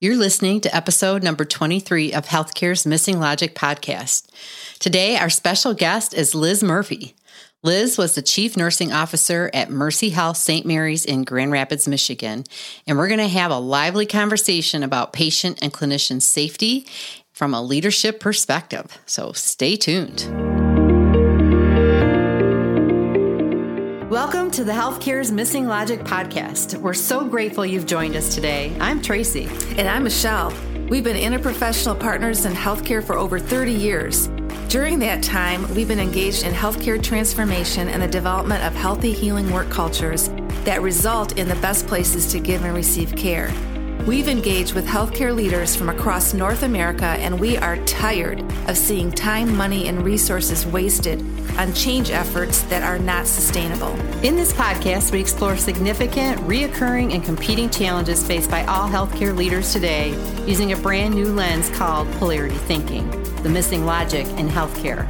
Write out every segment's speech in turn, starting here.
You're listening to episode number 23 of Healthcare's Missing Logic podcast. Today, our special guest is Liz Murphy. Liz was the chief nursing officer at Mercy Health St. Mary's in Grand Rapids, Michigan, and we're going to have a lively conversation about patient and clinician safety from a leadership perspective. So stay tuned. To the Healthcare's Missing Logic podcast. We're so grateful you've joined us today. I'm Tracy. And I'm Michelle. We've been interprofessional partners in healthcare for over 30 years. During that time, we've been engaged in healthcare transformation and the development of healthy healing work cultures that result in the best places to give and receive care. We've engaged with healthcare leaders from across North America, and we are tired of seeing time, money, and resources wasted on change efforts that are not sustainable. In this podcast, we explore significant, reoccurring, and competing challenges faced by all healthcare leaders today using a brand new lens called polarity thinking, the missing logic in healthcare.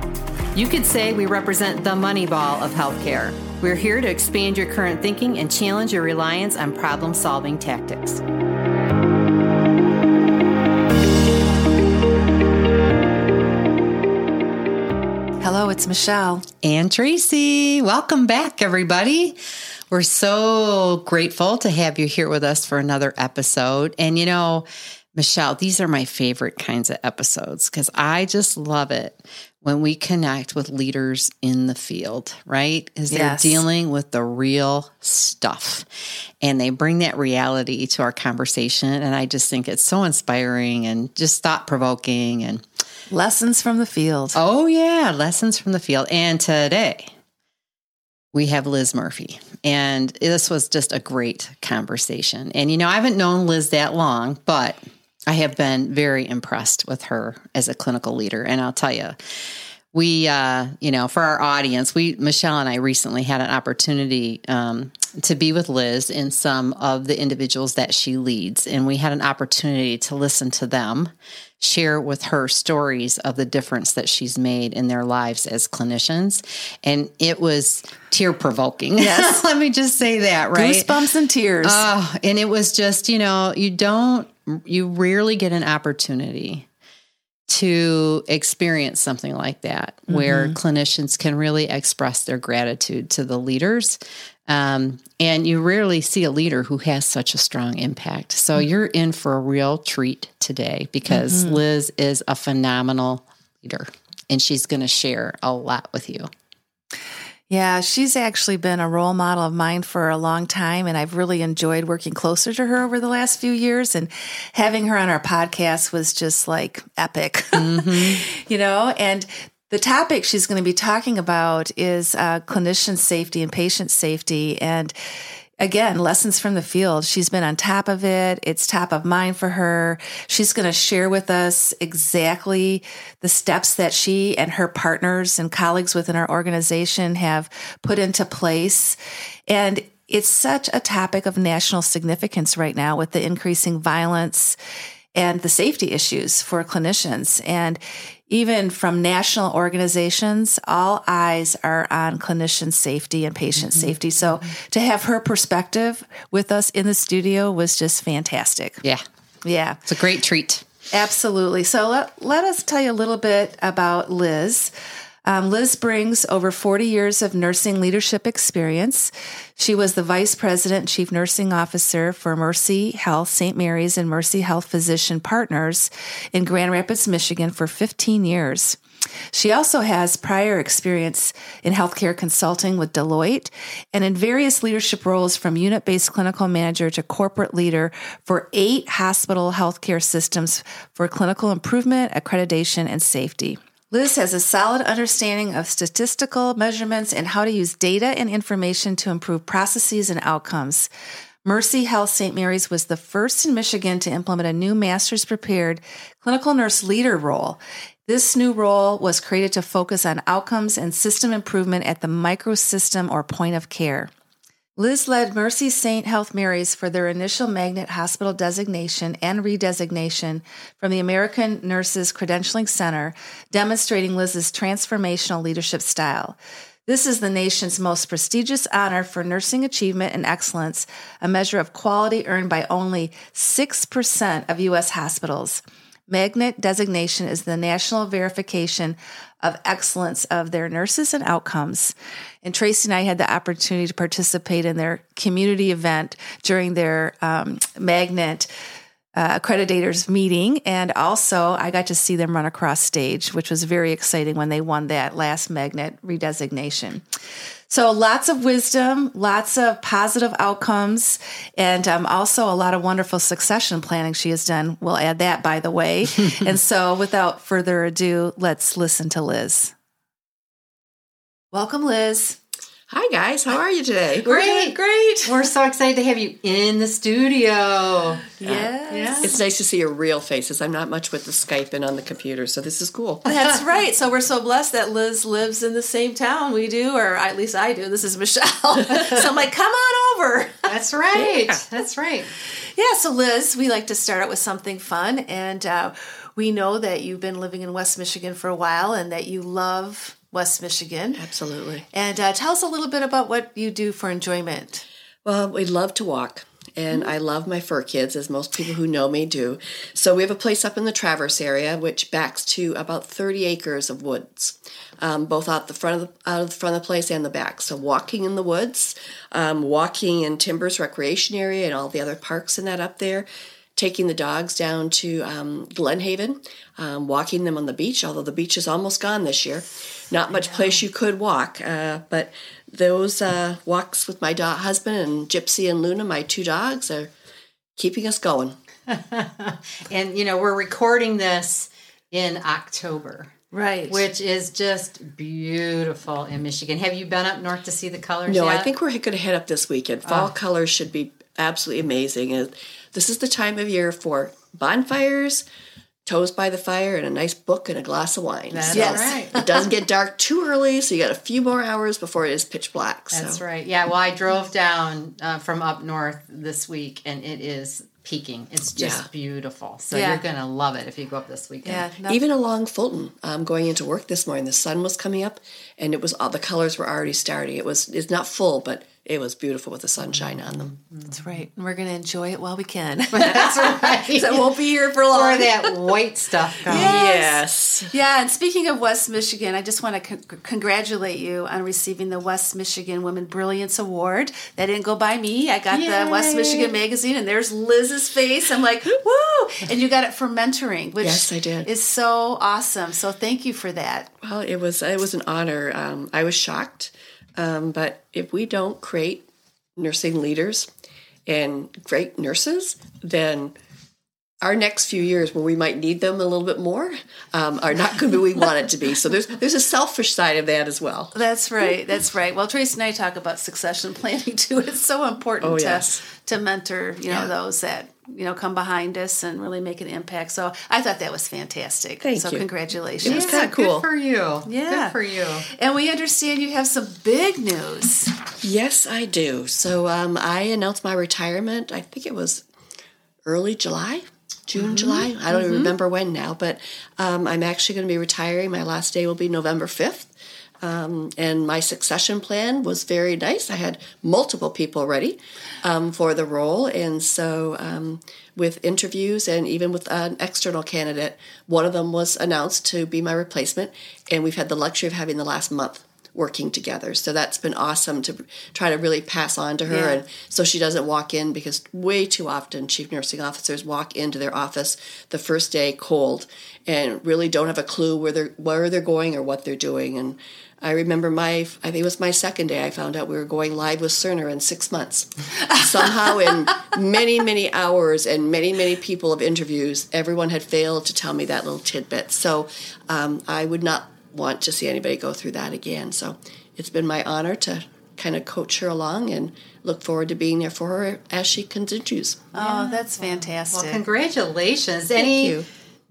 You could say we represent the money ball of healthcare. We're here to expand your current thinking and challenge your reliance on problem solving tactics. Hello, it's Michelle. And Tracy. Welcome back, everybody. We're so grateful to have you here with us for another episode. And you know, Michelle, these are my favorite kinds of episodes because I just love it when we connect with leaders in the field, right? As they're Yes. dealing with the real stuff and they bring that reality to our conversation. And I just think it's so inspiring and just thought provoking and Lessons from the field. Oh, yeah, lessons from the field. And today we have Liz Murphy. And this was just a great conversation. And, you know, I haven't known Liz that long, but I have been very impressed with her as a clinical leader. And I'll tell you, we, uh, you know, for our audience, we, Michelle and I recently had an opportunity um, to be with Liz and some of the individuals that she leads. And we had an opportunity to listen to them share with her stories of the difference that she's made in their lives as clinicians. And it was tear provoking. Yes. Let me just say that, right? Goosebumps and tears. Oh, and it was just, you know, you don't, you rarely get an opportunity to experience something like that where mm-hmm. clinicians can really express their gratitude to the leaders. Um, and you rarely see a leader who has such a strong impact. So mm. you're in for a real treat today because mm-hmm. Liz is a phenomenal leader and she's going to share a lot with you. Yeah, she's actually been a role model of mine for a long time, and I've really enjoyed working closer to her over the last few years. And having her on our podcast was just like epic, you know? And the topic she's going to be talking about is uh, clinician safety and patient safety. And again, lessons from the field. She's been on top of it. It's top of mind for her. She's going to share with us exactly the steps that she and her partners and colleagues within our organization have put into place. And it's such a topic of national significance right now with the increasing violence and the safety issues for clinicians. And even from national organizations, all eyes are on clinician safety and patient mm-hmm. safety. So mm-hmm. to have her perspective with us in the studio was just fantastic. Yeah, Yeah, it's a great treat. absolutely. So let, let us tell you a little bit about Liz. Um, Liz brings over 40 years of nursing leadership experience. She was the vice president and chief nursing officer for Mercy Health St. Mary's and Mercy Health Physician Partners in Grand Rapids, Michigan for 15 years. She also has prior experience in healthcare consulting with Deloitte and in various leadership roles from unit based clinical manager to corporate leader for eight hospital healthcare systems for clinical improvement, accreditation, and safety. Liz has a solid understanding of statistical measurements and how to use data and information to improve processes and outcomes. Mercy Health St. Mary's was the first in Michigan to implement a new master's prepared clinical nurse leader role. This new role was created to focus on outcomes and system improvement at the microsystem or point of care. Liz led Mercy St. Health Mary's for their initial magnet hospital designation and redesignation from the American Nurses Credentialing Center, demonstrating Liz's transformational leadership style. This is the nation's most prestigious honor for nursing achievement and excellence, a measure of quality earned by only 6% of U.S. hospitals. Magnet designation is the national verification of excellence of their nurses and outcomes. And Tracy and I had the opportunity to participate in their community event during their um, Magnet uh, accreditators meeting. And also, I got to see them run across stage, which was very exciting when they won that last magnet redesignation. So, lots of wisdom, lots of positive outcomes, and um, also a lot of wonderful succession planning she has done. We'll add that, by the way. and so, without further ado, let's listen to Liz. Welcome, Liz. Hi guys, how are you today? Great, great. We're so excited to have you in the studio. Yes. It's nice to see your real faces. I'm not much with the Skype and on the computer, so this is cool. That's right. So we're so blessed that Liz lives in the same town we do, or at least I do. This is Michelle. so I'm like, come on over. That's right. Yeah. That's right. Yeah. So Liz, we like to start out with something fun, and uh, we know that you've been living in West Michigan for a while, and that you love West Michigan. Absolutely. And uh, tell us a little bit about what you do for enjoyment. Well, we love to walk. And I love my fur kids, as most people who know me do. So we have a place up in the Traverse area, which backs to about 30 acres of woods, um, both out the front of the, out of the front of the place and the back. So walking in the woods, um, walking in Timbers Recreation Area and all the other parks in that up there, taking the dogs down to um, Glen Haven, um, walking them on the beach, although the beach is almost gone this year. Not much place you could walk, uh, but those uh, walks with my do- husband and Gypsy and Luna, my two dogs, are keeping us going. and, you know, we're recording this in October. Right. Which is just beautiful in Michigan. Have you been up north to see the colors? No, yet? I think we're going to head up this weekend. Fall oh. colors should be absolutely amazing. This is the time of year for bonfires, toes by the fire, and a nice book and a glass of wine. That's so right. it doesn't get dark too early, so you got a few more hours before it is pitch black. So. That's right. Yeah. Well, I drove down uh, from up north this week, and it is peaking. It's just yeah. beautiful. So yeah. you're going to love it if you go up this weekend. Yeah, Even along Fulton, um, going into work this morning, the sun was coming up, and it was all the colors were already starting. It was it's not full, but it was beautiful with the sunshine on them. That's right. And we're going to enjoy it while we can. That's right. so won't be here for long. Or that white stuff. Yes. yes. Yeah. And speaking of West Michigan, I just want to con- congratulate you on receiving the West Michigan Women Brilliance Award. That didn't go by me. I got Yay. the West Michigan magazine, and there's Liz's face. I'm like, woo! And you got it for mentoring, which yes, I did. is so awesome. So thank you for that. Well, it was it was an honor. Um, I was shocked um, but if we don't create nursing leaders and great nurses, then our next few years when we might need them a little bit more um, are not going to be we want it to be. So there's there's a selfish side of that as well. That's right. That's right. Well, Tracy and I talk about succession planning too. It's so important oh, to yes. to mentor you know yeah. those that you know come behind us and really make an impact. So I thought that was fantastic. Thank so you. congratulations. It was kind of cool. Good for you. Yeah, good for you. And we understand you have some big news. Yes, I do. So um, I announced my retirement. I think it was early July. June, mm-hmm. July. I don't mm-hmm. remember when now, but um, I'm actually going to be retiring. My last day will be November 5th. Um, and my succession plan was very nice. I had multiple people ready um, for the role. And so, um, with interviews and even with an external candidate, one of them was announced to be my replacement. And we've had the luxury of having the last month working together. So that's been awesome to try to really pass on to her. Yeah. And so she doesn't walk in because way too often chief nursing officers walk into their office the first day cold and really don't have a clue where they're where they're going or what they're doing. And I remember my, I think it was my second day, I found out we were going live with Cerner in six months. Somehow, in many, many hours and many, many people of interviews, everyone had failed to tell me that little tidbit. So um, I would not want to see anybody go through that again. So it's been my honor to kind of coach her along and look forward to being there for her as she continues. Oh, that's fantastic. Well, congratulations. Thank Any you.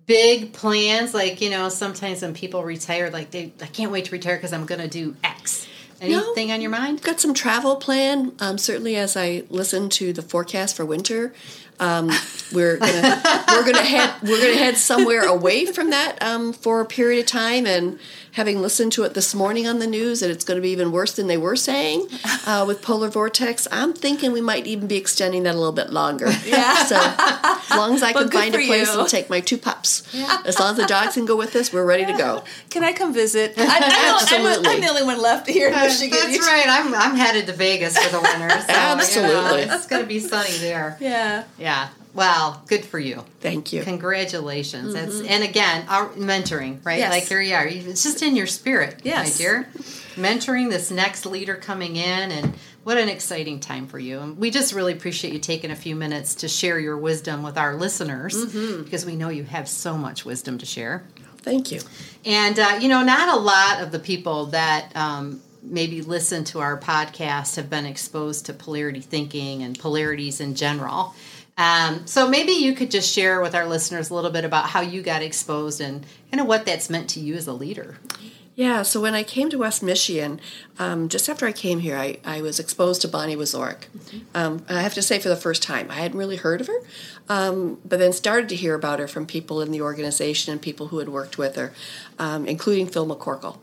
Big plans? Like, you know, sometimes when people retire, like, they, I can't wait to retire because I'm going to do X. Anything no, on your mind? Got some travel planned. Um, certainly, as I listen to the forecast for winter, Um, we're gonna we're gonna head we're gonna head somewhere away from that um, for a period of time. And having listened to it this morning on the news, that it's going to be even worse than they were saying uh, with polar vortex. I'm thinking we might even be extending that a little bit longer. Yeah. So as long as I Well, can find a place you. and take my two pups, as long as the dogs can go with us, we're ready to go. Can I come visit? I, I'm, the- I'm, Absolutely. I'm the only one left here in Michigan. That's right. I'm I'm headed to Vegas for the winter. So, Absolutely. You know, it's going to be sunny there. Yeah. Yeah. Well, good for you. Thank you. Congratulations. That's and again, our mentoring, right? Yes. Like here you are. It's just in your spirit, Yes. my dear. Mentoring this next leader coming in and what an exciting time for you. And we just really appreciate you taking a few minutes to share your wisdom with our listeners because we know you have so much wisdom to share. Thank you. And, uh, you know, not a lot of the people that um, maybe listen to our podcast have been exposed to polarity thinking and polarities in general. Um, so maybe you could just share with our listeners a little bit about how you got exposed and kind of what that's meant to you as a leader. Yeah, so when I came to West Michigan, um, just after I came here, I, I was exposed to Bonnie Wesorick. Um, I have to say, for the first time, I hadn't really heard of her, um, but then started to hear about her from people in the organization and people who had worked with her, um, including Phil McCorkle,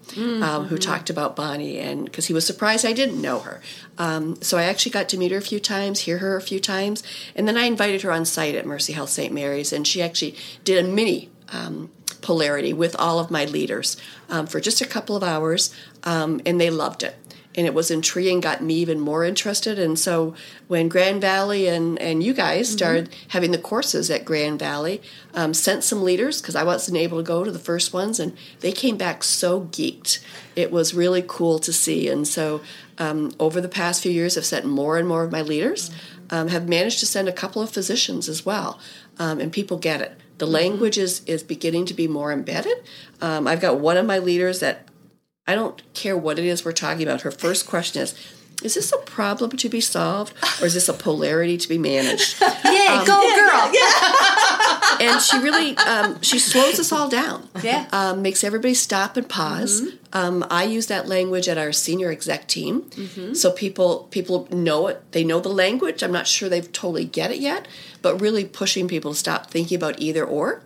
um, who talked about Bonnie, and because he was surprised I didn't know her. Um, so I actually got to meet her a few times, hear her a few times, and then I invited her on site at Mercy Health St. Mary's, and she actually did a mini. Um, polarity with all of my leaders um, for just a couple of hours, um, and they loved it. And it was intriguing, got me even more interested. And so when Grand Valley and, and you guys started having the courses at Grand Valley, um, sent some leaders because I wasn't able to go to the first ones, and they came back so geeked. It was really cool to see. And so um, over the past few years, I've sent more and more of my leaders, um, have managed to send a couple of physicians as well, um, and people get it. The language is, is beginning to be more embedded. Um, I've got one of my leaders that I don't care what it is we're talking about. Her first question is, is this a problem to be solved or is this a polarity to be managed? Yay, go girl! Yeah. and she really um, she slows us all down. Yeah. um, makes everybody stop and pause. Um, I use that language at our senior exec team, so people people know it. They know the language. I'm not sure they've totally get it yet, but really pushing people to stop thinking about either or.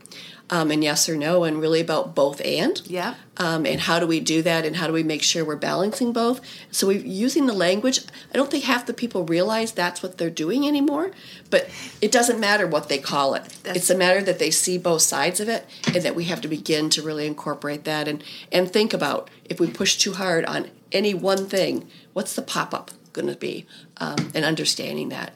Um, and yes or no, and really about both and. Yeah. Um, and how do we do that, and how do we make sure we're balancing both? So we're using the language. I don't think half the people realize that's what they're doing anymore, but it doesn't matter what they call it. it's a matter that they see both sides of it, and that we have to begin to really incorporate that and and think about if we push too hard on any one thing, what's the pop up going to be, um, and understanding that.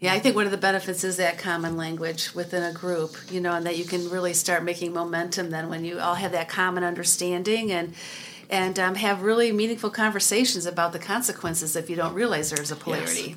Yeah, I think one of the benefits is that common language within a group, you know, and that you can really start making momentum then when you all have that common understanding and and um, have really meaningful conversations about the consequences if you don't realize there's a polarity.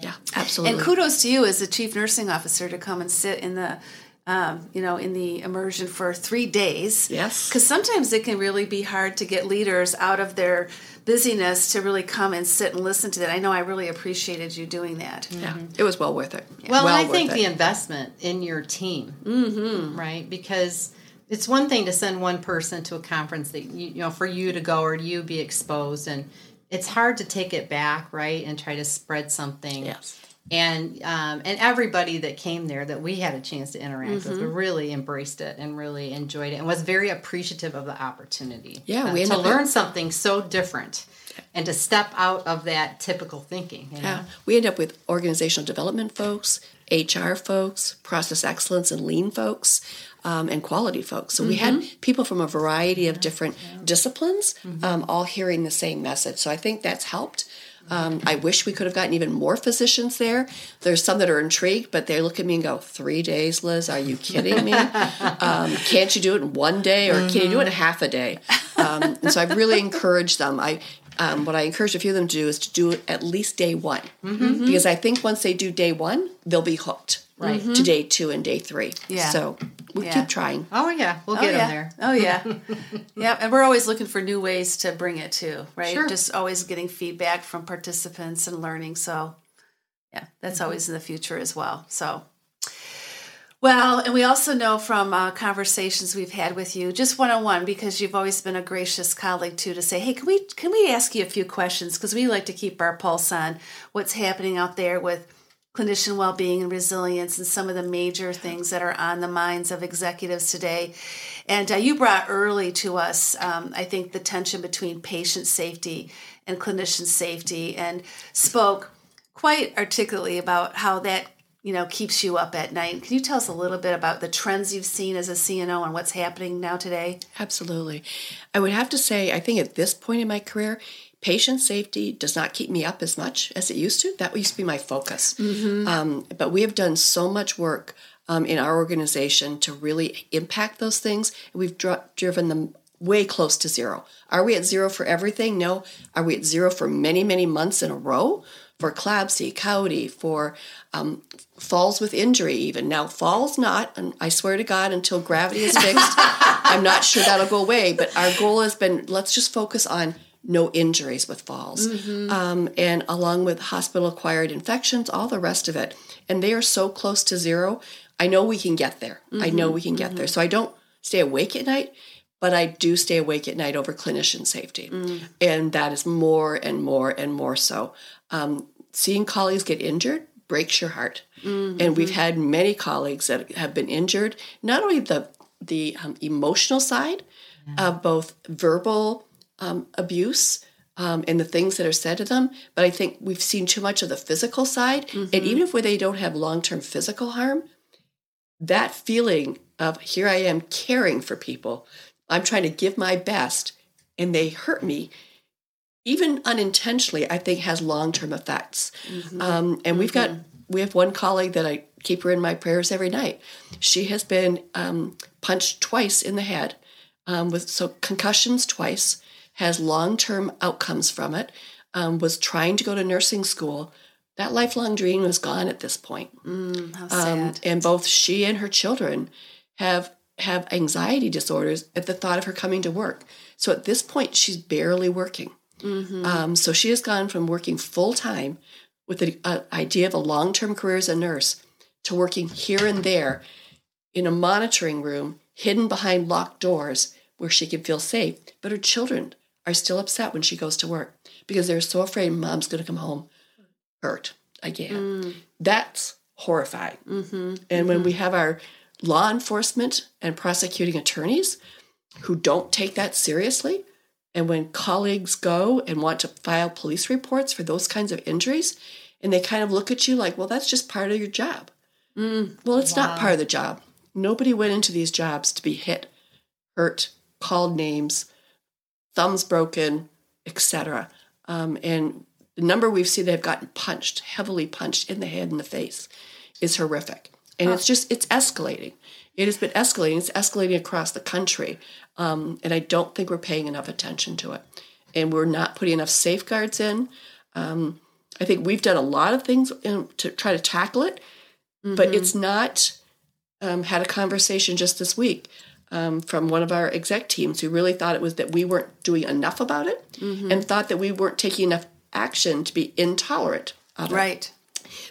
Yeah, absolutely. And kudos to you as the chief nursing officer to come and sit in the, um, you know, in the immersion for three days. Yes. Because sometimes it can really be hard to get leaders out of their busyness to really come and sit and listen to that. I know I really appreciated you doing that. yeah, it was well worth it. Well, well I think worth the investment in your team, mm-hmm. right? Because it's one thing to send one person to a conference that you, you know for you to go or you be exposed, and it's hard to take it back, right, and try to spread something. Yes. And um, and everybody that came there that we had a chance to interact with Mm-hmm. really embraced it and really enjoyed it and was very appreciative of the opportunity. Yeah, uh, we to ended up- learn something so different and to step out of that typical thinking. You know? Yeah, we end up with organizational development folks, HR folks, process excellence and lean folks, um, and quality folks. So we had people from a variety of different disciplines, um, all hearing the same message. So I think that's helped. Um, I wish we could have gotten even more physicians there. There's some that are intrigued, but they look at me and go, Three days, Liz? Are you kidding me? um, can't you do it in one day or can you do it in half a day? Um, and so I've really encouraged them. I um, what I encourage a few of them to do is to do it at least day one, because I think once they do day one, they'll be hooked Right. to day two and day three. Yeah. So we Yeah. keep trying. Oh yeah, we'll Oh get yeah. them there. Oh yeah. yeah, and we're always looking for new ways to bring it too, right? Sure. Just always getting feedback from participants and learning. So yeah, that's Mm-hmm. always in the future as well. So well, and we also know from uh, conversations we've had with you, just one on one, because you've always been a gracious colleague too, to say, "Hey, can we can we ask you a few questions?" Because we like to keep our pulse on what's happening out there with clinician well-being and resilience and some of the major things that are on the minds of executives today. And uh, you brought early to us um, i think the tension between patient safety and clinician safety and spoke quite articulately about how that you know keeps you up at night. Can you tell us a little bit about the trends you've seen as a cno and what's happening now today? Absolutely. I would have to say i think at this point in my career patient safety does not keep me up as much as it used to. That used to be my focus. Mm-hmm. Um, but we have done so much work um, in our organization to really impact those things. We've dr- driven them way close to zero. Are we at zero for everything? No. Are we at zero for many, many months in a row? For CLABSI, CAUTI, for um, falls with injury, even. Now, falls not, and I swear to God, until gravity is fixed, I'm not sure that'll go away. But our goal has been let's just focus on no injuries with falls, mm-hmm. um, and along with hospital acquired infections, all the rest of it. And they are so close to zero. I know we can get there. Mm-hmm. I know we can get mm-hmm. there. So I don't stay awake at night, but I do stay awake at night over clinician safety. Mm. And that is more and more and more so. Um, seeing colleagues get injured breaks your heart. Mm-hmm. And we've had many colleagues that have been injured, not only the, the um, emotional side of both verbal um, abuse um, and the things that are said to them. But I think we've seen too much of the physical side. Mm-hmm. And even if they don't have long term physical harm, that feeling of here I am caring for people, I'm trying to give my best, and they hurt me. Even unintentionally, I think has long term effects. Mm-hmm. Um, and we've got mm-hmm. we have one colleague that I keep her in my prayers every night. She has been um, punched twice in the head um, with so concussions twice, has long term outcomes from it, um, was trying to go to nursing school. That lifelong dream was gone at this point. Mm, how um, sad. Um, and both she and her children have have anxiety disorders at the thought of her coming to work. So at this point, she's barely working. Mm-hmm. Um, so she has gone from working full time with the uh, idea of a long term career as a nurse to working here and there in a monitoring room hidden behind locked doors where she can feel safe. But her children are still upset when she goes to work because they're so afraid mom's going to come home hurt again. Mm. That's horrifying. Mm-hmm. And mm-hmm. when we have our law enforcement and prosecuting attorneys who don't take that seriously, and when colleagues go and want to file police reports for those kinds of injuries, and they kind of look at you like, well, that's just part of your job. Mm. Well, it's wow. not part of the job. Nobody went into these jobs to be hit, hurt, called names, thumbs broken, etc. Um, and the number we've seen that have gotten punched, heavily punched in the head and the face, is horrific. And oh. it's just, it's escalating. It has been escalating. It's escalating across the country. Um, and I don't think we're paying enough attention to it. And we're not putting enough safeguards in. Um, I think we've done a lot of things in, to try to tackle it, mm-hmm. but it's not um, had a conversation just this week um, from one of our exec teams who really thought it was that we weren't doing enough about it mm-hmm. and thought that we weren't taking enough action to be intolerant of it. Right.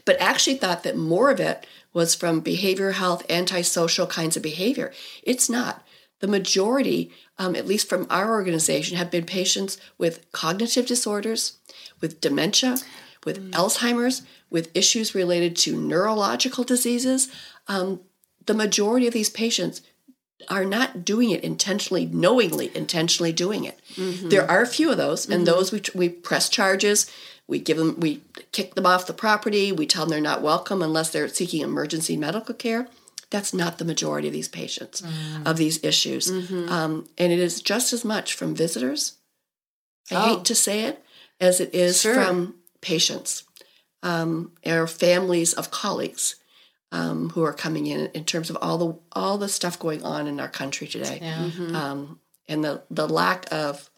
But actually thought that more of it was from behavioral health, antisocial kinds of behavior. It's not. The majority, um, at least from our organization, have been patients with cognitive disorders, with dementia, with mm. Alzheimer's, with issues related to neurological diseases. Um, the majority of these patients are not doing it intentionally, knowingly, intentionally doing it. Mm-hmm. There are a few of those, and mm-hmm. those we, we press charges. We give them, we kick them off the property. We tell them they're not welcome unless they're seeking emergency medical care. That's not the majority of these patients, mm. of these issues. Mm-hmm. Um, and it is just as much from visitors, I oh. hate to say it, as it is sure. from patients um, or families of colleagues um, who are coming in in terms of all the all the stuff going on in our country today, yeah. mm-hmm. um, and the the lack of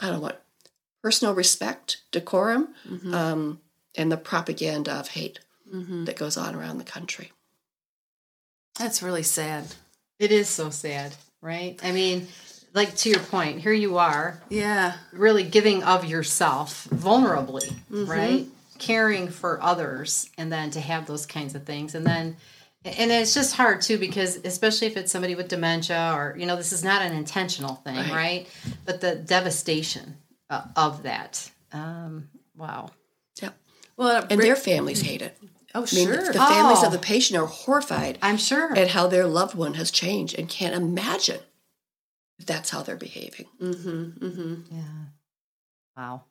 I don't know what personal respect, decorum, mm-hmm. um, and the propaganda of hate mm-hmm. that goes on around the country. That's really sad. It is so sad, right? I mean, like to your point, here you are, yeah, really giving of yourself vulnerably, mm-hmm. right? Caring for others and then to have those kinds of things and then and it's just hard too because especially if it's somebody with dementia or you know this is not an intentional thing right, right? but the devastation uh, of that um, wow yeah Well, and their families hate it. oh I mean, sure. the families Oh. of the patient are horrified I'm sure. at how their loved one has changed and can't imagine if that's how they're behaving. mm-hmm, mm-hmm. Yeah. Wow.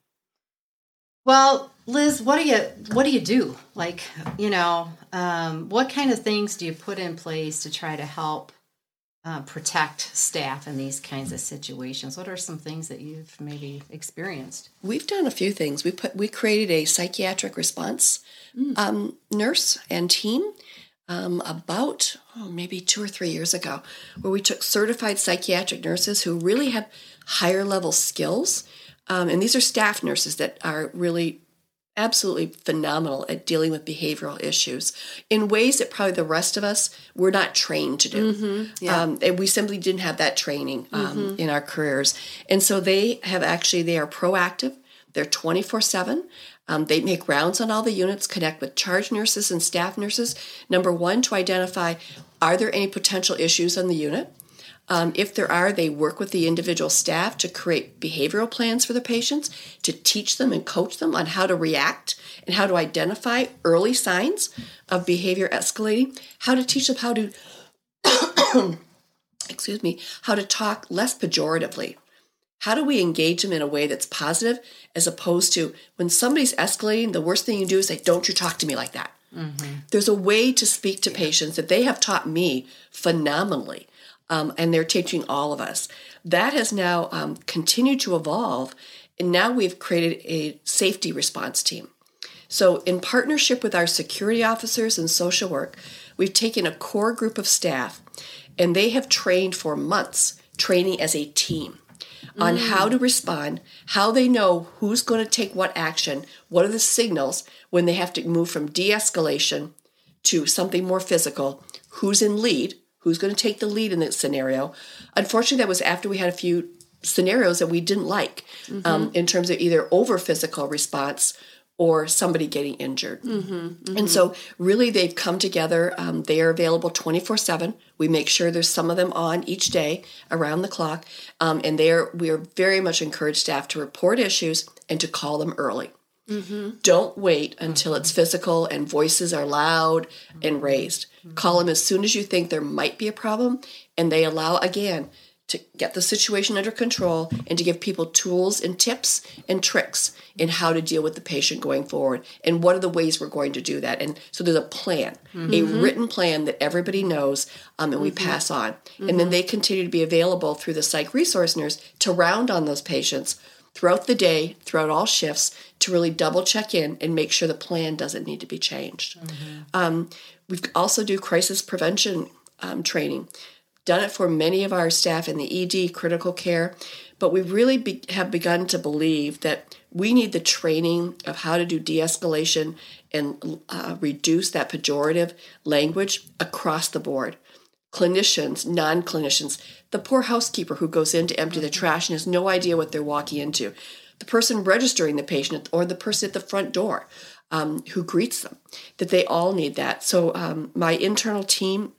Well, Liz, what do you what do you do? Like, you know, um, what kind of things do you put in place to try to help uh, protect staff in these kinds of situations? What are some things that you've maybe experienced? We've done a few things. We put we created a psychiatric response um, nurse and team um, about oh, maybe two or three years ago, where we took certified psychiatric nurses who really have higher level skills, um, and these are staff nurses that are really absolutely phenomenal at dealing with behavioral issues in ways that probably the rest of us were not trained to do. yeah. Um, and we simply didn't have that training um, in our careers. And so they have actually, they are proactive. They're 24 7. Um, they make rounds on all the units, connect with charge nurses and staff nurses. Number one, to identify are there any potential issues on the unit? Um, if there are, they work with the individual staff to create behavioral plans for the patients, to teach them and coach them on how to react and how to identify early signs of behavior escalating, how to teach them how to, excuse me, how to talk less pejoratively. How do we engage them in a way that's positive as opposed to when somebody's escalating, the worst thing you do is say, Don't you talk to me like that. There's a way to speak to patients that they have taught me phenomenally, um, and they're teaching all of us. That has now um, continued to evolve, and now we've created a safety response team. So, in partnership with our security officers and social work, we've taken a core group of staff, and they have trained for months, training as a team on how to respond, how they know who's going to take what action, what are the signals when they have to move from de escalation to something more physical, who's in lead, who's going to take the lead in this scenario. Unfortunately, that was after we had a few scenarios that we didn't like um, in terms of either over physical response or somebody getting injured. And so, really, they've come together. Um, they are available 24 7. We make sure there's some of them on each day around the clock. Um, and they're, we are very much encourage staff to report issues and to call them early. Mm-hmm. Don't wait until it's mm-hmm. physical and voices are loud and mm-hmm. raised. Call them as soon as you think there might be a problem, and they allow, again, to get the situation under control and to give people tools and tips and tricks in how to deal with the patient going forward. And what are the ways we're going to do that? And so there's a plan a written plan that everybody knows um, and we pass on. And then they continue to be available through the psych resource nurse to round on those patients throughout the day throughout all shifts to really double check in and make sure the plan doesn't need to be changed. Um, we also do crisis prevention um, training. Done it for many of our staff in the ED, critical care, but we really be, have begun to believe that we need the training of how to do de escalation and uh, reduce that pejorative language across the board. Clinicians, non clinicians, the poor housekeeper who goes in to empty the trash and has no idea what they're walking into, the person registering the patient, or the person at the front door um, who greets them, that they all need that. So, um, my internal team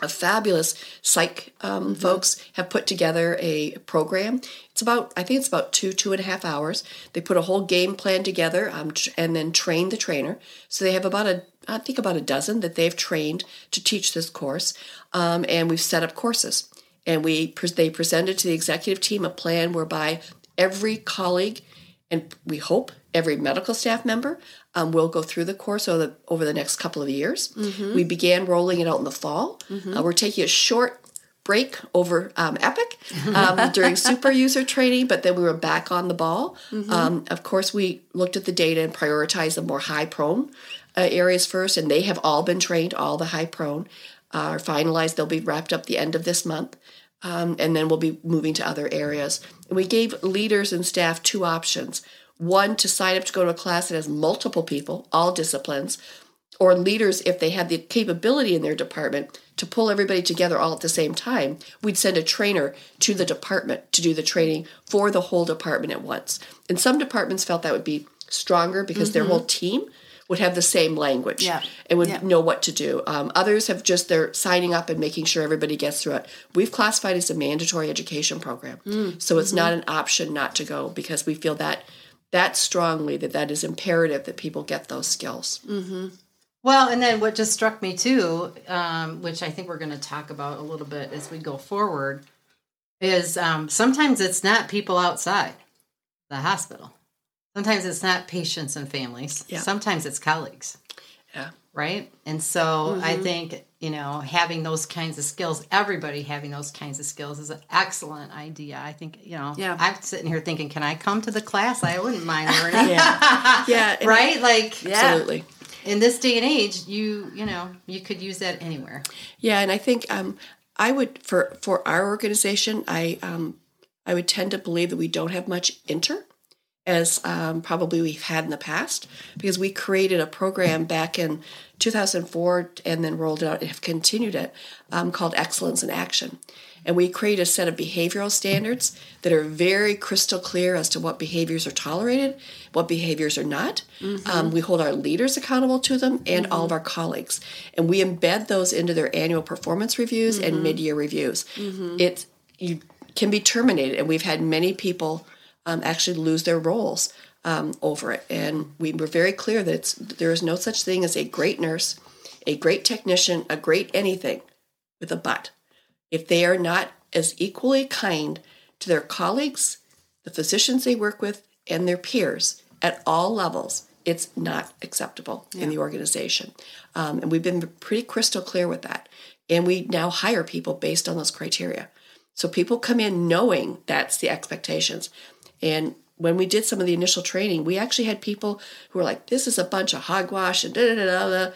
a fabulous psych um, folks have put together a program. It's about, I think it's about two, two and a half hours. They put a whole game plan together um, tr- and then train the trainer. So they have about a, I think about a dozen that they've trained to teach this course. Um, and we've set up courses. And we they presented to the executive team a plan whereby every colleague and we hope every medical staff member um, will go through the course over the, over the next couple of years. We began rolling it out in the fall. Uh, we're taking a short break over um, Epic um, during super user training, but then we were back on the ball. Um, of course, we looked at the data and prioritized the more high prone uh, areas first, and they have all been trained. All the high prone uh, are finalized. They'll be wrapped up the end of this month. Um, and then we'll be moving to other areas. And we gave leaders and staff two options one to sign up to go to a class that has multiple people, all disciplines, or leaders, if they have the capability in their department to pull everybody together all at the same time, we'd send a trainer to the department to do the training for the whole department at once. And some departments felt that would be stronger because their whole team would have the same language Yeah. and would Yeah. know what to do. Um, others have just they're signing up and making sure everybody gets through it. We've classified it as a mandatory education program, so it's not an option not to go because we feel that that strongly that that is imperative that people get those skills. Well, and then what just struck me too, um, which I think we're going to talk about a little bit as we go forward, is um, sometimes it's not people outside the hospital. Sometimes it's not patients and families. Yeah. Sometimes it's colleagues, Yeah. right? And so I Mm-hmm. think, you know, having those kinds of skills, everybody having those kinds of skills is an excellent idea. I think, you know, Yeah. I'm sitting here thinking, can I come to the class? I wouldn't mind learning. Yeah. Yeah. right? Like, Yeah. Absolutely. in this day and age, you you know you could use that anywhere. Yeah, and I think um, I would for for our organization, I um, I would tend to believe that we don't have much inter as um, probably we've had in the past because we created a program back in 2004 and then rolled it out and have continued it um, called Excellence in Action. And we create a set of behavioral standards that are very crystal clear as to what behaviors are tolerated, what behaviors are not. Um, we hold our leaders accountable to them and all of our colleagues. And we embed those into their annual performance reviews and mid year reviews. It you can be terminated, and we've had many people um, actually lose their roles um, over it. And we were very clear that it's, there is no such thing as a great nurse, a great technician, a great anything with a but. If they are not as equally kind to their colleagues, the physicians they work with, and their peers at all levels, it's not acceptable in the organization. Um, and we've been pretty crystal clear with that. And we now hire people based on those criteria. So people come in knowing that's the expectations. And when we did some of the initial training, we actually had people who were like, this is a bunch of hogwash and da da da da. da."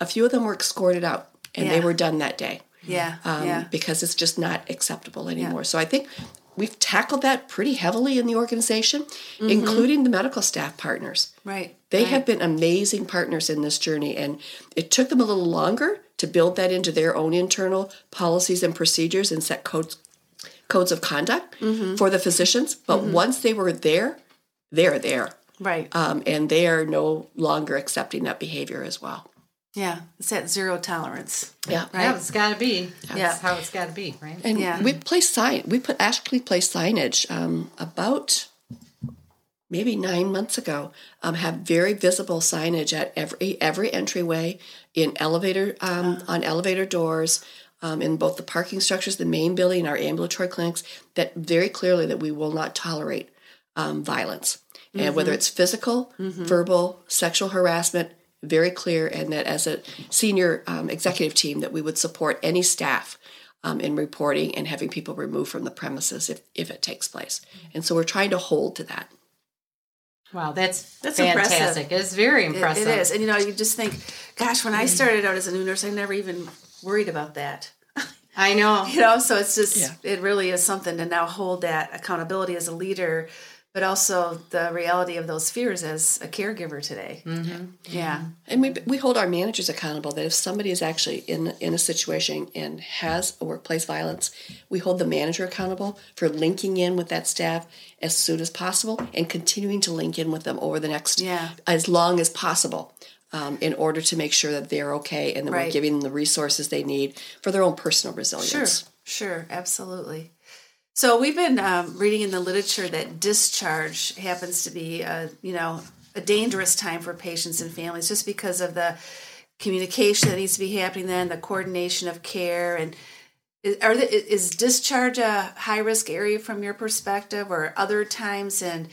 A few of them were escorted out and they were done that day Yeah. um, yeah. because it's just not acceptable anymore. So I think we've tackled that pretty heavily in the organization, including the medical staff partners. Right. They right. have been amazing partners in this journey, and it took them a little longer to build that into their own internal policies and procedures and set codes codes of conduct for the physicians. But once they were there, they're there, Right. um, and they are no longer accepting that behavior as well. yeah. It's at zero tolerance. Yeah, Right. Yeah, it's got to be. That's Yeah. how it's got to be, right? And Yeah. we place sign. We put actually placed signage um, about maybe nine months ago. Um, have very visible signage at every every entryway, in elevator um, on elevator doors, um, in both the parking structures, the main building, our ambulatory clinics. That very clearly that we will not tolerate um, violence, and whether it's physical, verbal, sexual harassment. Very clear, and that as a senior um, executive team, that we would support any staff um, in reporting and having people removed from the premises if, if it takes place. And so we're trying to hold to that. Wow, that's That's fantastic. impressive. It's very It- impressive. it is. And you know, you just think, gosh, when I started out as a new nurse, I never even worried about that. I know. You know, so it's just Yeah. it really is something to now hold that accountability as a leader, but also the reality of those fears as a caregiver today. Mm-hmm. Yeah. And we, we hold our managers accountable that if somebody is actually in, in a situation and has a workplace violence, we hold the manager accountable for linking in with that staff as soon as possible and continuing to link in with them over the next Yeah. as long as possible. Um, in order to make sure that they're okay and that we're giving them the resources they need for their own personal resilience. sure, sure, absolutely. So we've been um, reading in the literature that discharge happens to be, a, you know, a dangerous time for patients and families, just because of the communication that needs to be happening then, the coordination of care, and is, are the, is discharge a high risk area from your perspective, or other times? And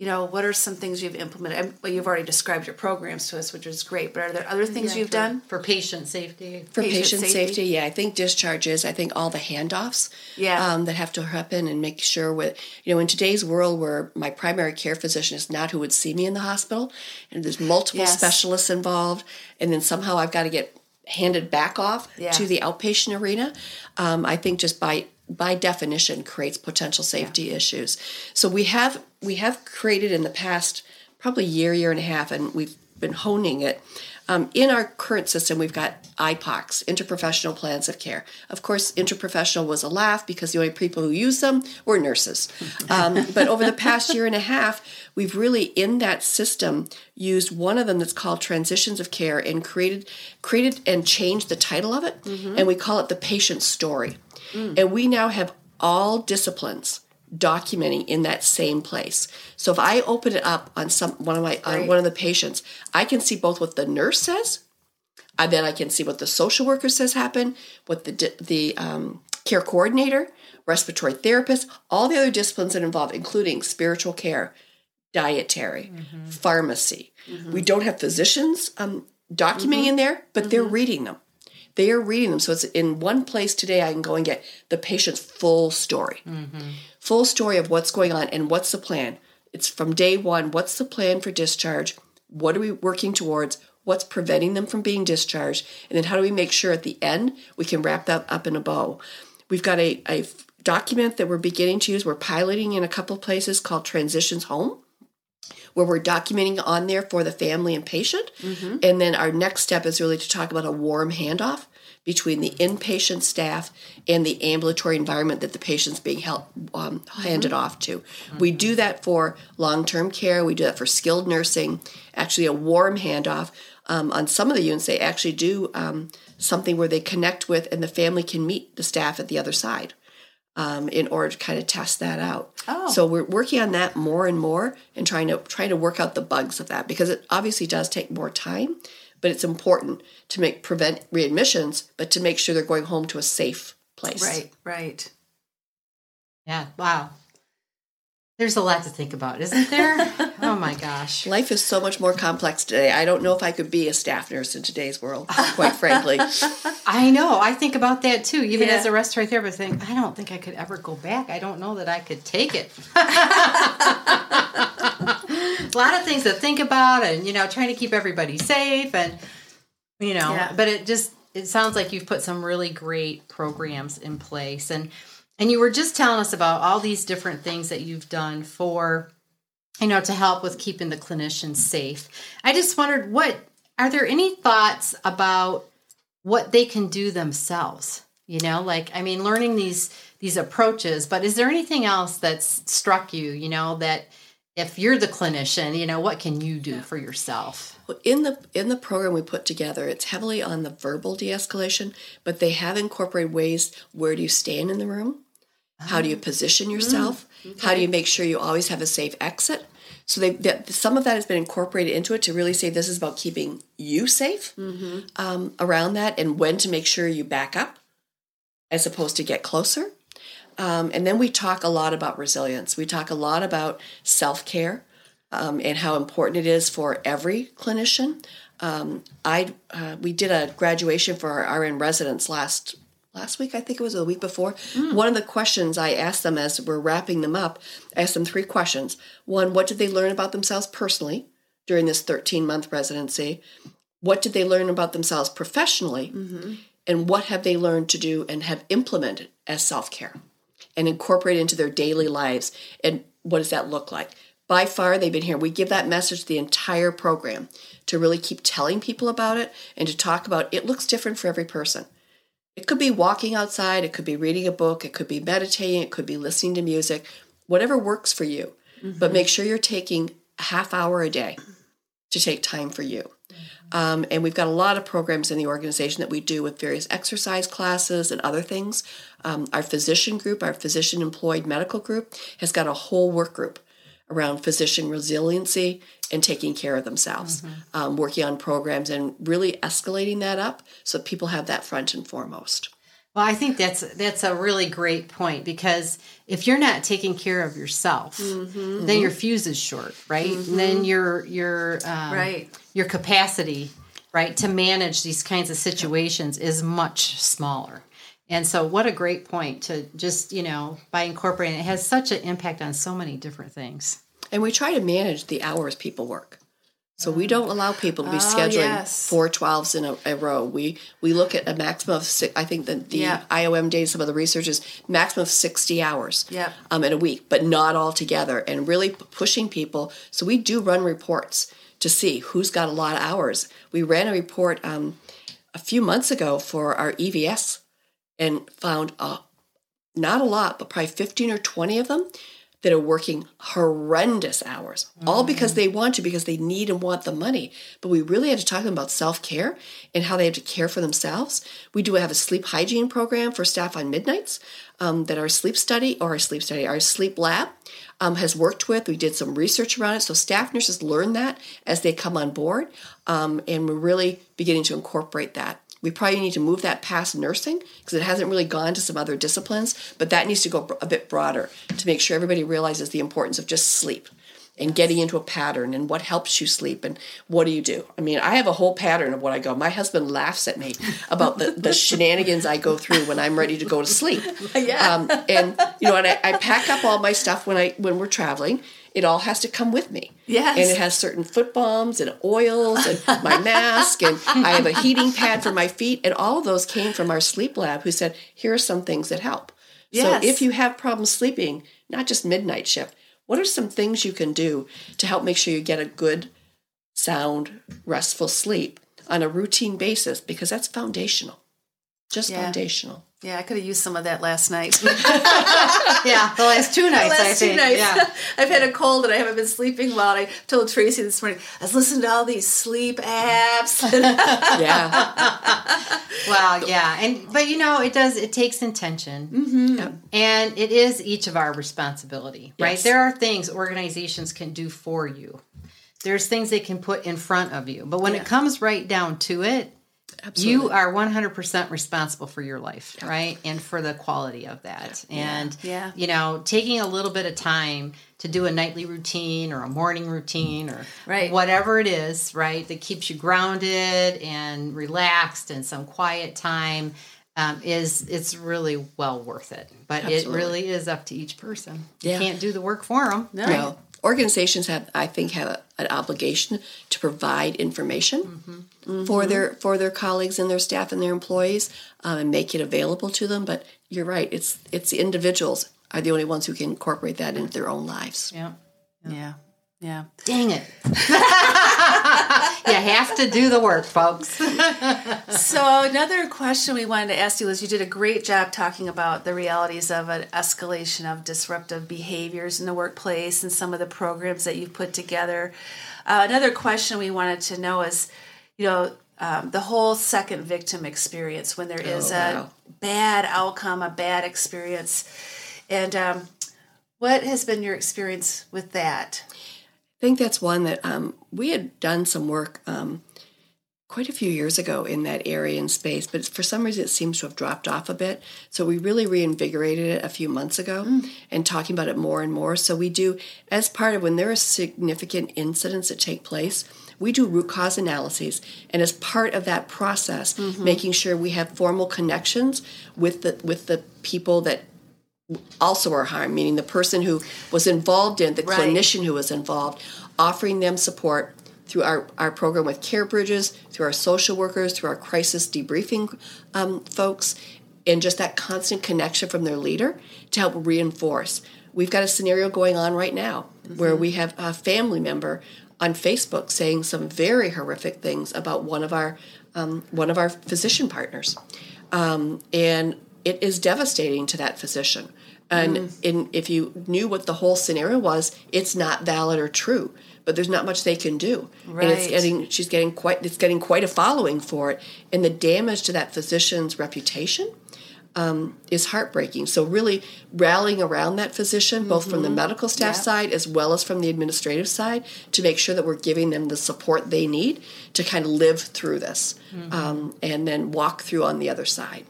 you know, what are some things you've implemented? Well, you've already described your programs to us, which is great. But are there other things you've for, done? for patient safety. For Patient patient, safety. safety. yeah, I think discharges. I think all the handoffs, Yeah. um, that have to happen, and make sure with you know in today's world where my primary care physician is not who would see me in the hospital, and there's multiple Yes. specialists involved, and then somehow I've got to get handed back off Yeah. to the outpatient arena. Um, I think just by by definition creates potential safety issues. So we have we have created in the past probably year year and a half, and we've been honing it. Um, in our current system, we've got IPOCs, interprofessional plans of care. Of course, interprofessional was a laugh because the only people who use them were nurses. Um, but over the past year and a half, we've really in that system used one of them that's called transitions of care and created created and changed the title of it, and we call it the patient story. And we now have all disciplines documenting in that same place. So if I open it up on some one of my on one of the patients, I can see both what the nurse says, and then I can see what the social worker says happened, what the the um, care coordinator, respiratory therapist, all the other disciplines that involve, including spiritual care, dietary, mm-hmm. pharmacy. Mm-hmm. We don't have physicians um, documenting mm-hmm. in there, but they're reading them. They are reading them. So it's in one place today. I can go and get the patient's full story, mm-hmm. Full story of what's going on and what's the plan. It's from day one. What's the plan for discharge? What are we working towards? What's preventing them from being discharged? And then how do we make sure at the end we can wrap that up in a bow? We've got a, a document that we're beginning to use. We're piloting in a couple of places called Transitions Home where we're documenting on there for the family and patient. Mm-hmm. And then our next step is really to talk about a warm handoff between the inpatient staff and the ambulatory environment that the patient's being held, um, handed mm-hmm. off to. Mm-hmm. We do that for long term care, we do that for skilled nursing, actually, a warm handoff. Um, on some of the units, they actually do um, something where they connect with and the family can meet the staff at the other side um, in order to kind of test that out. Oh. So we're working on that more and more and trying to trying to work out the bugs of that because it obviously does take more time, but it's important to make prevent readmissions, but to make sure they're going home to a safe place. Right, right. Yeah. Wow. There's a lot to think about, isn't there? oh my gosh. Life is so much more complex today. I don't know if I could be a staff nurse in today's world, quite frankly. I know. I think about that too. Even yeah. as a respiratory therapist, I think, I don't think I could ever go back. I don't know that I could take it. a lot of things to think about and, you know, trying to keep everybody safe and, you know, yeah. but it just, it sounds like you've put some really great programs in place. And, and you were just telling us about all these different things that you've done for, you know, to help with keeping the clinicians safe. I just wondered what are there any thoughts about what they can do themselves? You know, like I mean, learning these these approaches, but is there anything else that's struck you, you know, that if you're the clinician, you know, what can you do for yourself? Well, in the in the program we put together, it's heavily on the verbal de-escalation, but they have incorporated ways where do you stand in the room? How do you position mm, yourself? Mm, okay. How do you make sure you always have a safe exit? So they, they, some of that has been incorporated into it to really say this is about keeping you safe mm-hmm. um, around that, and when to make sure you back up, as opposed to get closer. Um, and then we talk a lot about resilience. We talk a lot about self care um, and how important it is for every clinician. Um, I uh, we did a graduation for our RN residents last last week, I think it was the week before. Mm. One of the questions I asked them as we're wrapping them up, I asked them three questions. One, what did they learn about themselves personally during this 13 month residency? What did they learn about themselves professionally? Mm-hmm. And what have they learned to do and have implemented as self care and incorporate into their daily lives? And what does that look like? By far, they've been here. We give that message the entire program to really keep telling people about it and to talk about it looks different for every person. It could be walking outside, it could be reading a book, it could be meditating, it could be listening to music, whatever works for you. Mm-hmm. But make sure you're taking a half hour a day to take time for you. Mm-hmm. Um, and we've got a lot of programs in the organization that we do with various exercise classes and other things. Um, our physician group, our physician employed medical group, has got a whole work group around physician resiliency and taking care of themselves, mm-hmm. um, working on programs and really escalating that up so people have that front and foremost. Well, I think that's that's a really great point because if you're not taking care of yourself, mm-hmm. then your fuse is short, right? Mm-hmm. Then your your um, right your capacity, right, to manage these kinds of situations is much smaller. And so, what a great point to just, you know, by incorporating it has such an impact on so many different things. And we try to manage the hours people work. So we don't allow people to be oh, scheduling yes. four twelves in a, a, row. We we look at a maximum of six. I think that the yeah. IOM data, some of the research is maximum of sixty hours yeah. um, in a week, but not all together. And really pushing people. So we do run reports to see who's got a lot of hours. We ran a report um, a few months ago for our EVS and found uh, not a lot, but probably 15 or 20 of them that are working horrendous hours, all because they want to, because they need and want the money. But we really had to talk to them about self care and how they have to care for themselves. We do have a sleep hygiene program for staff on midnights um, that our sleep study or our sleep study, our sleep lab um, has worked with. We did some research around it. So staff nurses learn that as they come on board. Um, and we're really beginning to incorporate that. We probably need to move that past nursing because it hasn't really gone to some other disciplines, but that needs to go a bit broader to make sure everybody realizes the importance of just sleep and getting into a pattern and what helps you sleep and what do you do. I mean, I have a whole pattern of what I go. My husband laughs at me about the, the shenanigans I go through when I'm ready to go to sleep. Yeah. Um, and you know, and I, I pack up all my stuff when I when we're traveling. It all has to come with me. Yes. And it has certain foot balms and oils and my mask and I have a heating pad for my feet and all of those came from our sleep lab who said, here are some things that help. Yes. So if you have problems sleeping, not just midnight shift, what are some things you can do to help make sure you get a good, sound, restful sleep on a routine basis? Because that's foundational. Just Yeah. foundational. Yeah, I could have used some of that last night. Yeah, the last two nights, last I think. two nights. Yeah. I've had a cold and I haven't been sleeping well. And I told Tracy this morning, I was listening to all these sleep apps. Yeah. Well, yeah, and but you know, it does. It takes intention, mm-hmm. Yep. and it is each of our responsibility, right? Yes. There are things organizations can do for you. There's things they can put in front of you, but when Yeah. it comes right down to it, Absolutely. you are 100% responsible for your life, right? And for the quality of that. And, Yeah. you know, taking a little bit of time to do a nightly routine or a morning routine or Right. whatever it is, right, that keeps you grounded and relaxed and some quiet time. Um, is it's really well worth it, but it really is up to each person. Yeah. You can't do the work for them. No. No. Organizations have, I think, have a, an obligation to provide information for their for their colleagues and their staff and their employees, um, and make it available to them. But you're right; it's it's the individuals are the only ones who can incorporate that into their own lives. Yeah. yeah. Yeah. Dang it. you have to do the work, folks. So another question we wanted to ask you was you did a great job talking about the realities of an escalation of disruptive behaviors in the workplace and some of the programs that you've put together. Uh, another question we wanted to know is, you know, um, the whole second victim experience when there is Oh, a wow. bad outcome, a bad experience, and um, what has been your experience with that? I think that's one that um, we had done some work um, quite a few years ago in that area and space, but for some reason it seems to have dropped off a bit. So we really reinvigorated it a few months ago and talking about it more and more. So we do, as part of when there are significant incidents that take place, we do root cause analyses, and as part of that process, making sure we have formal connections with the with the people that also are harmed, meaning the person who was involved in, the Right. clinician who was involved, offering them support through our, our program with Care Bridges, through our social workers, through our crisis debriefing um, folks, and just that constant connection from their leader to help reinforce. We've got a scenario going on right now where we have a family member on Facebook saying some very horrific things about one of our um, one of our physician partners um, and it is devastating to that physician. And in, if you knew what the whole scenario was, it's not valid or true. But there's not much they can do, right. and it's getting she's getting quite it's getting quite a following for it, and the damage to that physician's reputation um, is heartbreaking. So really rallying around that physician, both from the medical staff Yeah. side as well as from the administrative side, to make sure that we're giving them the support they need to kind of live through this, um, and then walk through on the other side.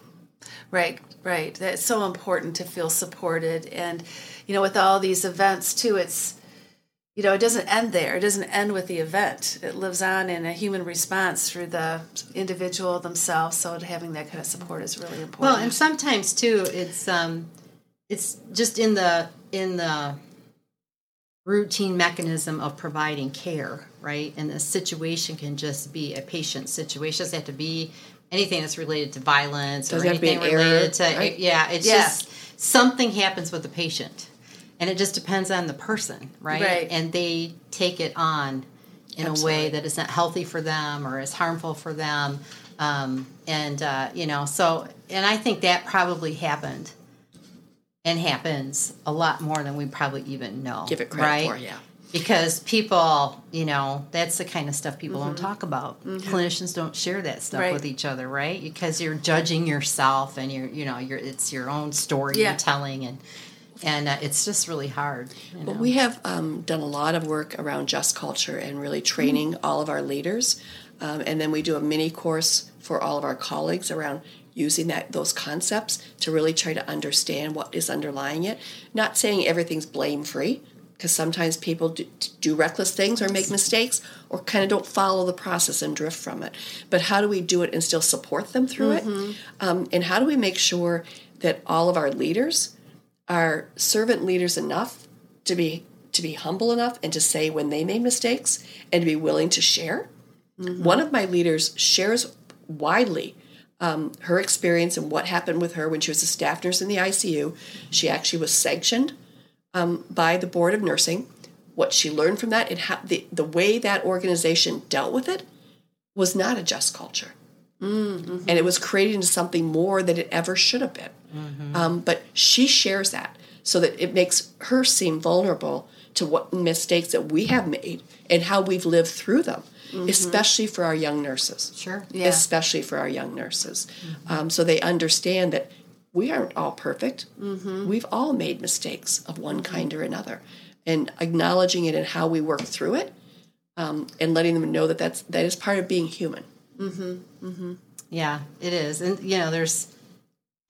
Right, right. That's so important to feel supported. And, you know, with all these events too, it's, you know, it doesn't end there. It doesn't end with the event. It lives on in a human response through the individual themselves. So having that kind of support is really important. Well, and sometimes too, it's um, it's just in the in the routine mechanism of providing care, right? And the situation can just be a patient situation. It doesn't have to be anything that's related to violence or to be anything an error, related to right? yeah. It's Yeah. just something happens with the patient, and it just depends on the person, right? Right. And they take it on in a way that is not healthy for them or is harmful for them. Um, and uh, you know, so and I think that probably happened and happens a lot more than we probably even know. Give it credit right? for, yeah. Because people, you know, that's the kind of stuff people don't Mm-hmm. talk about. Clinicians don't share that stuff Right. with each other, right? Because you're judging yourself, and you're, you know, you're it's your own story Yeah. you're telling, and and uh, it's just really hard. You know? Well, we have um, done a lot of work around just culture and really training all of our leaders, um, and then we do a mini course for all of our colleagues around using that those concepts to really try to understand what is underlying it. Not saying everything's blame free, because sometimes people do, do reckless things or make mistakes or kind of don't follow the process and drift from it. But how do we do it and still support them through it? Um, and how do we make sure that all of our leaders are servant leaders enough to be to be humble enough and to say when they made mistakes and to be willing to share. One of my leaders shares widely um, her experience and what happened with her when she was a staff nurse in the ICU. She actually was sanctioned um, by the board of nursing. What she learned from that and how the, the way that organization dealt with it was not a just culture. And it was created into something more than it ever should have been. Um, but she shares that so that it makes her seem vulnerable to what mistakes that we have made and how we've lived through them, especially for our young nurses. Sure. Yeah. Especially for our young nurses. Um, so they understand that we aren't all perfect. Mm-hmm. We've all made mistakes of one kind or another. And acknowledging it and how we work through it um, and letting them know that that's, that is part of being human. Mm-hmm. Mm-hmm. Yeah, it is. And you know, there's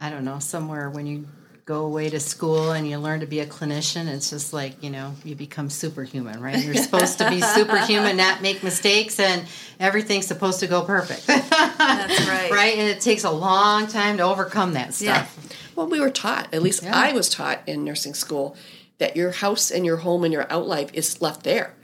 I don't know, somewhere when you go away to school and you learn to be a clinician, it's just like, you know, you become superhuman, right? You're supposed to be superhuman, not make mistakes and everything's supposed to go perfect. That's right. right? And it takes a long time to overcome that stuff. Well, we were taught, at least Yeah. I was taught in nursing school, that your house and your home and your outlife is left there.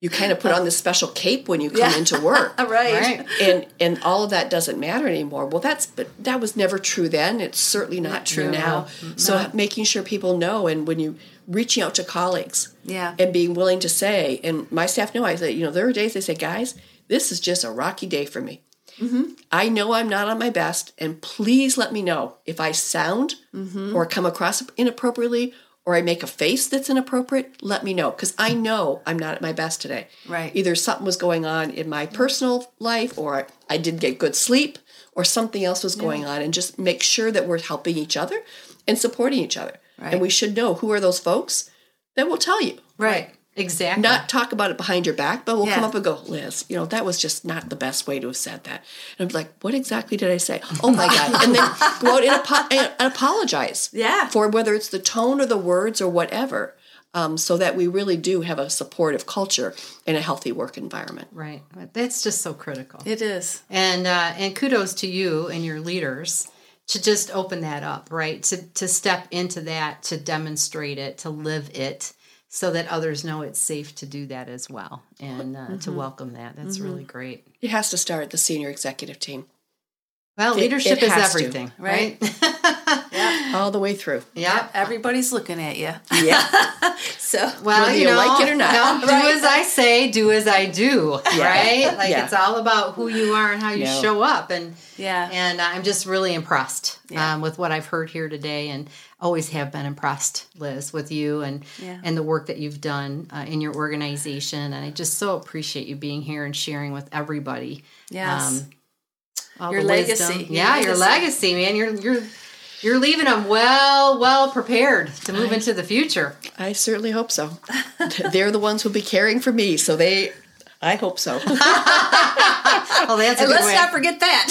You kind of put on this special cape when you come Yeah. into work. All right. Right. and and all of that doesn't matter anymore. Well, that's but that was never true then. It's certainly not true No. now. So making sure people know, and when you reaching out to colleagues, Yeah. and being willing to say, and my staff know, I say, you know, there are days they say, guys, this is just a rocky day for me. Mm-hmm. I know I'm not on my best, and please let me know if I sound mm-hmm. or come across inappropriately or I make a face that's inappropriate. Let me know because I know I'm not at my best today. Right. Either something was going on in my personal life, or I didn't get good sleep, or something else was going on, and just make sure that we're helping each other and supporting each other. Right. And we should know who are those folks that will tell you Right. Exactly. not talk about it behind your back, but we'll come up and go, Liz, you know, that was just not the best way to have said that. And I'm like, what exactly did I say? Oh my God. And then go out and, apo- and apologize. Yeah. For whether it's the tone or the words or whatever, um, so that we really do have a supportive culture and a healthy work environment. right. That's just so critical. It is. and uh, and kudos to you and your leaders to just open that up right to to step into that to demonstrate it to live it so that others know it's safe to do that as well and uh, to welcome that. That's really great. It has to start at the senior executive team, well It- leadership it is has to, everything right? right all the way through. yeah Everybody's looking at you. Yeah. So well, Whether you, you know, like it or not. no, do as I say, do as I do, right? Like Yeah. it's all about who you are and how you No. show up, and Yeah. and I'm just really impressed Yeah. um, with what I've heard here today, and always have been impressed, Liz, with you and Yeah. and the work that you've done uh, in your organization, and I just so appreciate you being here and sharing with everybody. Yes. All Your the wisdom. legacy. Your yeah, your legacy. legacy, man. You're you're you're leaving them well well prepared to move into the future. I certainly hope so. They're the ones who'll be caring for me, so they, I hope so. Oh, that's and let's way. not forget that.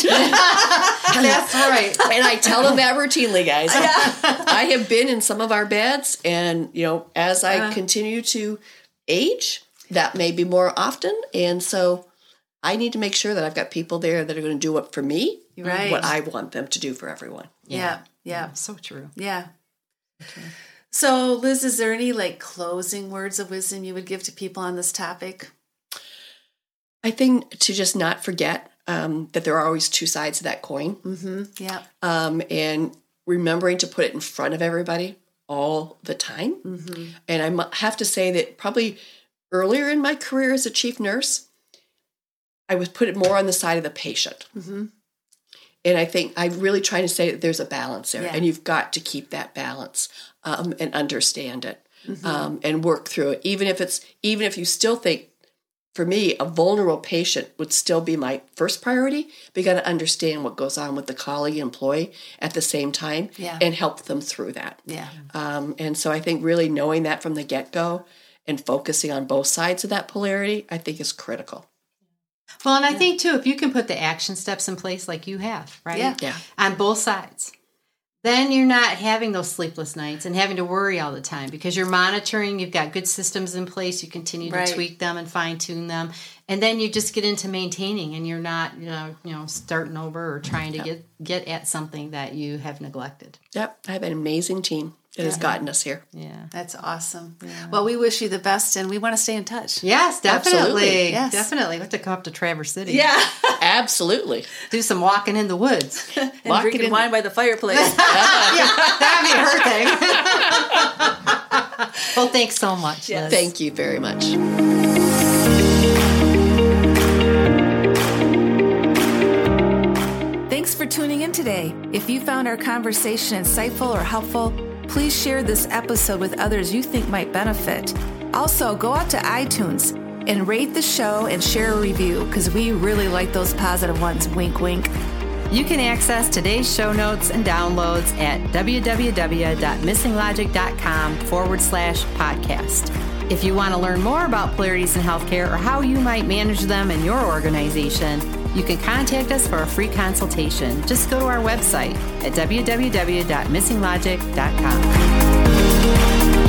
That's right. and I tell them that routinely, guys. I have been in some of our beds, and you know, as I uh-huh. continue to age, that may be more often, and so I need to make sure that I've got people there that are going to do it for me, Right. what I want them to do for everyone. yeah. Yeah. So true. Yeah. So, Liz, is there any like closing words of wisdom you would give to people on this topic? I think to just not forget um, that there are always two sides of that coin, Mm-hmm. Yeah. um, and remembering to put it in front of everybody all the time. Mm-hmm. And I have to say that probably earlier in my career as a chief nurse, I was put it more on the side of the patient. Mm-hmm. And I think I'm really trying to say that there's a balance there, Yeah. and you've got to keep that balance um, and understand it Mm-hmm. um, and work through it. Even if it's even if you still think, for me, a vulnerable patient would still be my first priority. But you got to understand what goes on with the colleague employee at the same time, Yeah. and help them through that. Yeah. Um, and so I think really knowing that from the get go and focusing on both sides of that polarity, I think is critical. Well, and I think too, if you can put the action steps in place like you have, right? Yeah. Yeah. On both sides, then you're not having those sleepless nights and having to worry all the time because you're monitoring, you've got good systems in place, you continue to Right. tweak them and fine tune them. And then you just get into maintaining and you're not, you know, you know, starting over or trying to get get at something that you have neglected. Yep, I have an amazing team that has gotten us here. Yeah. That's awesome. Well, we wish you the best and we want to stay in touch. Yes, definitely. Absolutely. Yes. Definitely. We have to come up to Traverse City. Yeah. Absolutely. Do some walking in the woods. and Walk it drinking in. wine by the fireplace. yeah, that'd be her thing. well, thanks so much. Liz. Thank you very much. For tuning in today. If you found our conversation insightful or helpful, please share this episode with others you think might benefit. Also, go out to iTunes and rate the show and share a review because we really like those positive ones. Wink, wink. You can access today's show notes and downloads at www.missinglogic.com forward slash podcast. If you want to learn more about polarities in healthcare or how you might manage them in your organization, you can contact us for a free consultation. Just go to our website at www.missinglogic.com.